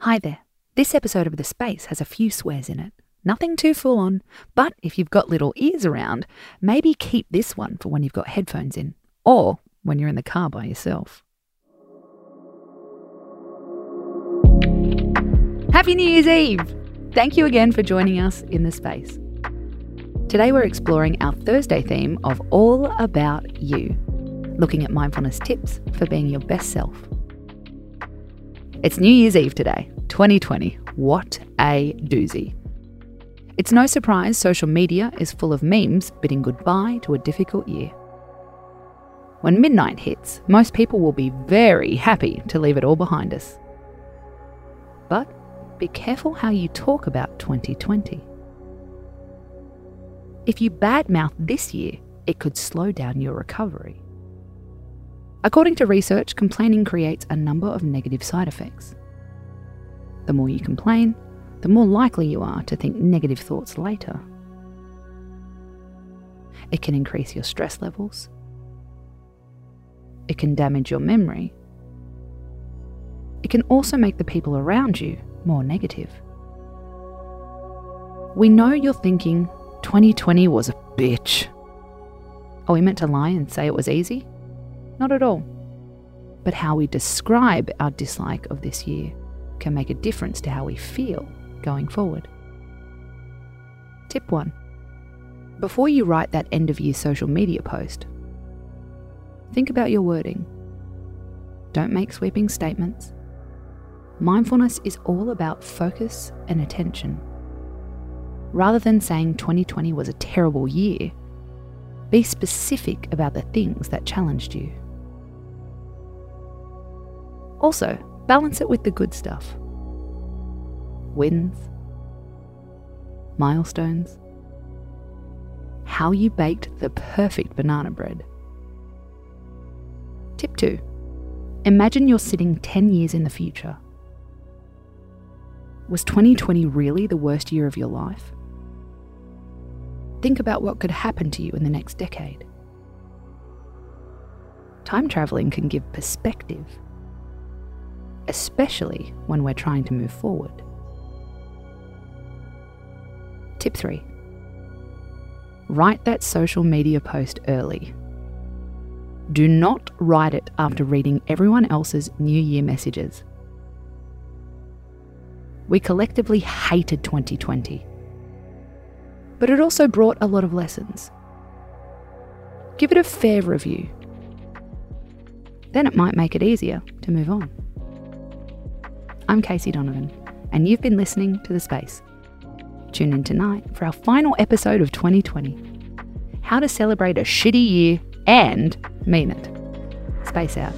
Hi there. This episode of The Space has a few swears in it. Nothing too full on, but if you've got little ears around, maybe keep this one for when you've got headphones in or when you're in the car by yourself. Happy New Year's Eve! Thank you again for joining us in The Space. Today we're exploring our Thursday theme of All About You, looking at mindfulness tips for being your best self. It's New Year's Eve today, 2020. What a doozy. It's no surprise social media is full of memes bidding goodbye to a difficult year. When midnight hits, most people will be very happy to leave it all behind us. But be careful how you talk about 2020. If you badmouth this year, it could slow down your recovery. According to research, complaining creates a number of negative side effects. The more you complain, the more likely you are to think negative thoughts later. It can increase your stress levels. It can damage your memory. It can also make the people around you more negative. We know you're thinking 2020 was a bitch. Are we meant to lie and say it was easy? Not at all. But how we describe our dislike of this year can make a difference to how we feel going forward. Tip 1. Before you write that end of year social media post, think about your wording. Don't make sweeping statements. Mindfulness is all about focus and attention. Rather than saying 2020 was a terrible year, be specific about the things that challenged you. Also, balance it with the good stuff wins, milestones, how you baked the perfect banana bread. Tip 2 Imagine you're sitting 10 years in the future. Was 2020 really the worst year of your life? Think about what could happen to you in the next decade. Time travelling can give perspective especially when we're trying to move forward. Tip 3 Write that social media post early. Do not write it after reading everyone else's New Year messages. We collectively hated 2020, but it also brought a lot of lessons. Give it a fair review. Then it might make it easier to move on. I'm Casey Donovan, and you've been listening to The Space. Tune in tonight for our final episode of 2020 How to Celebrate a Shitty Year and Mean It. Space out.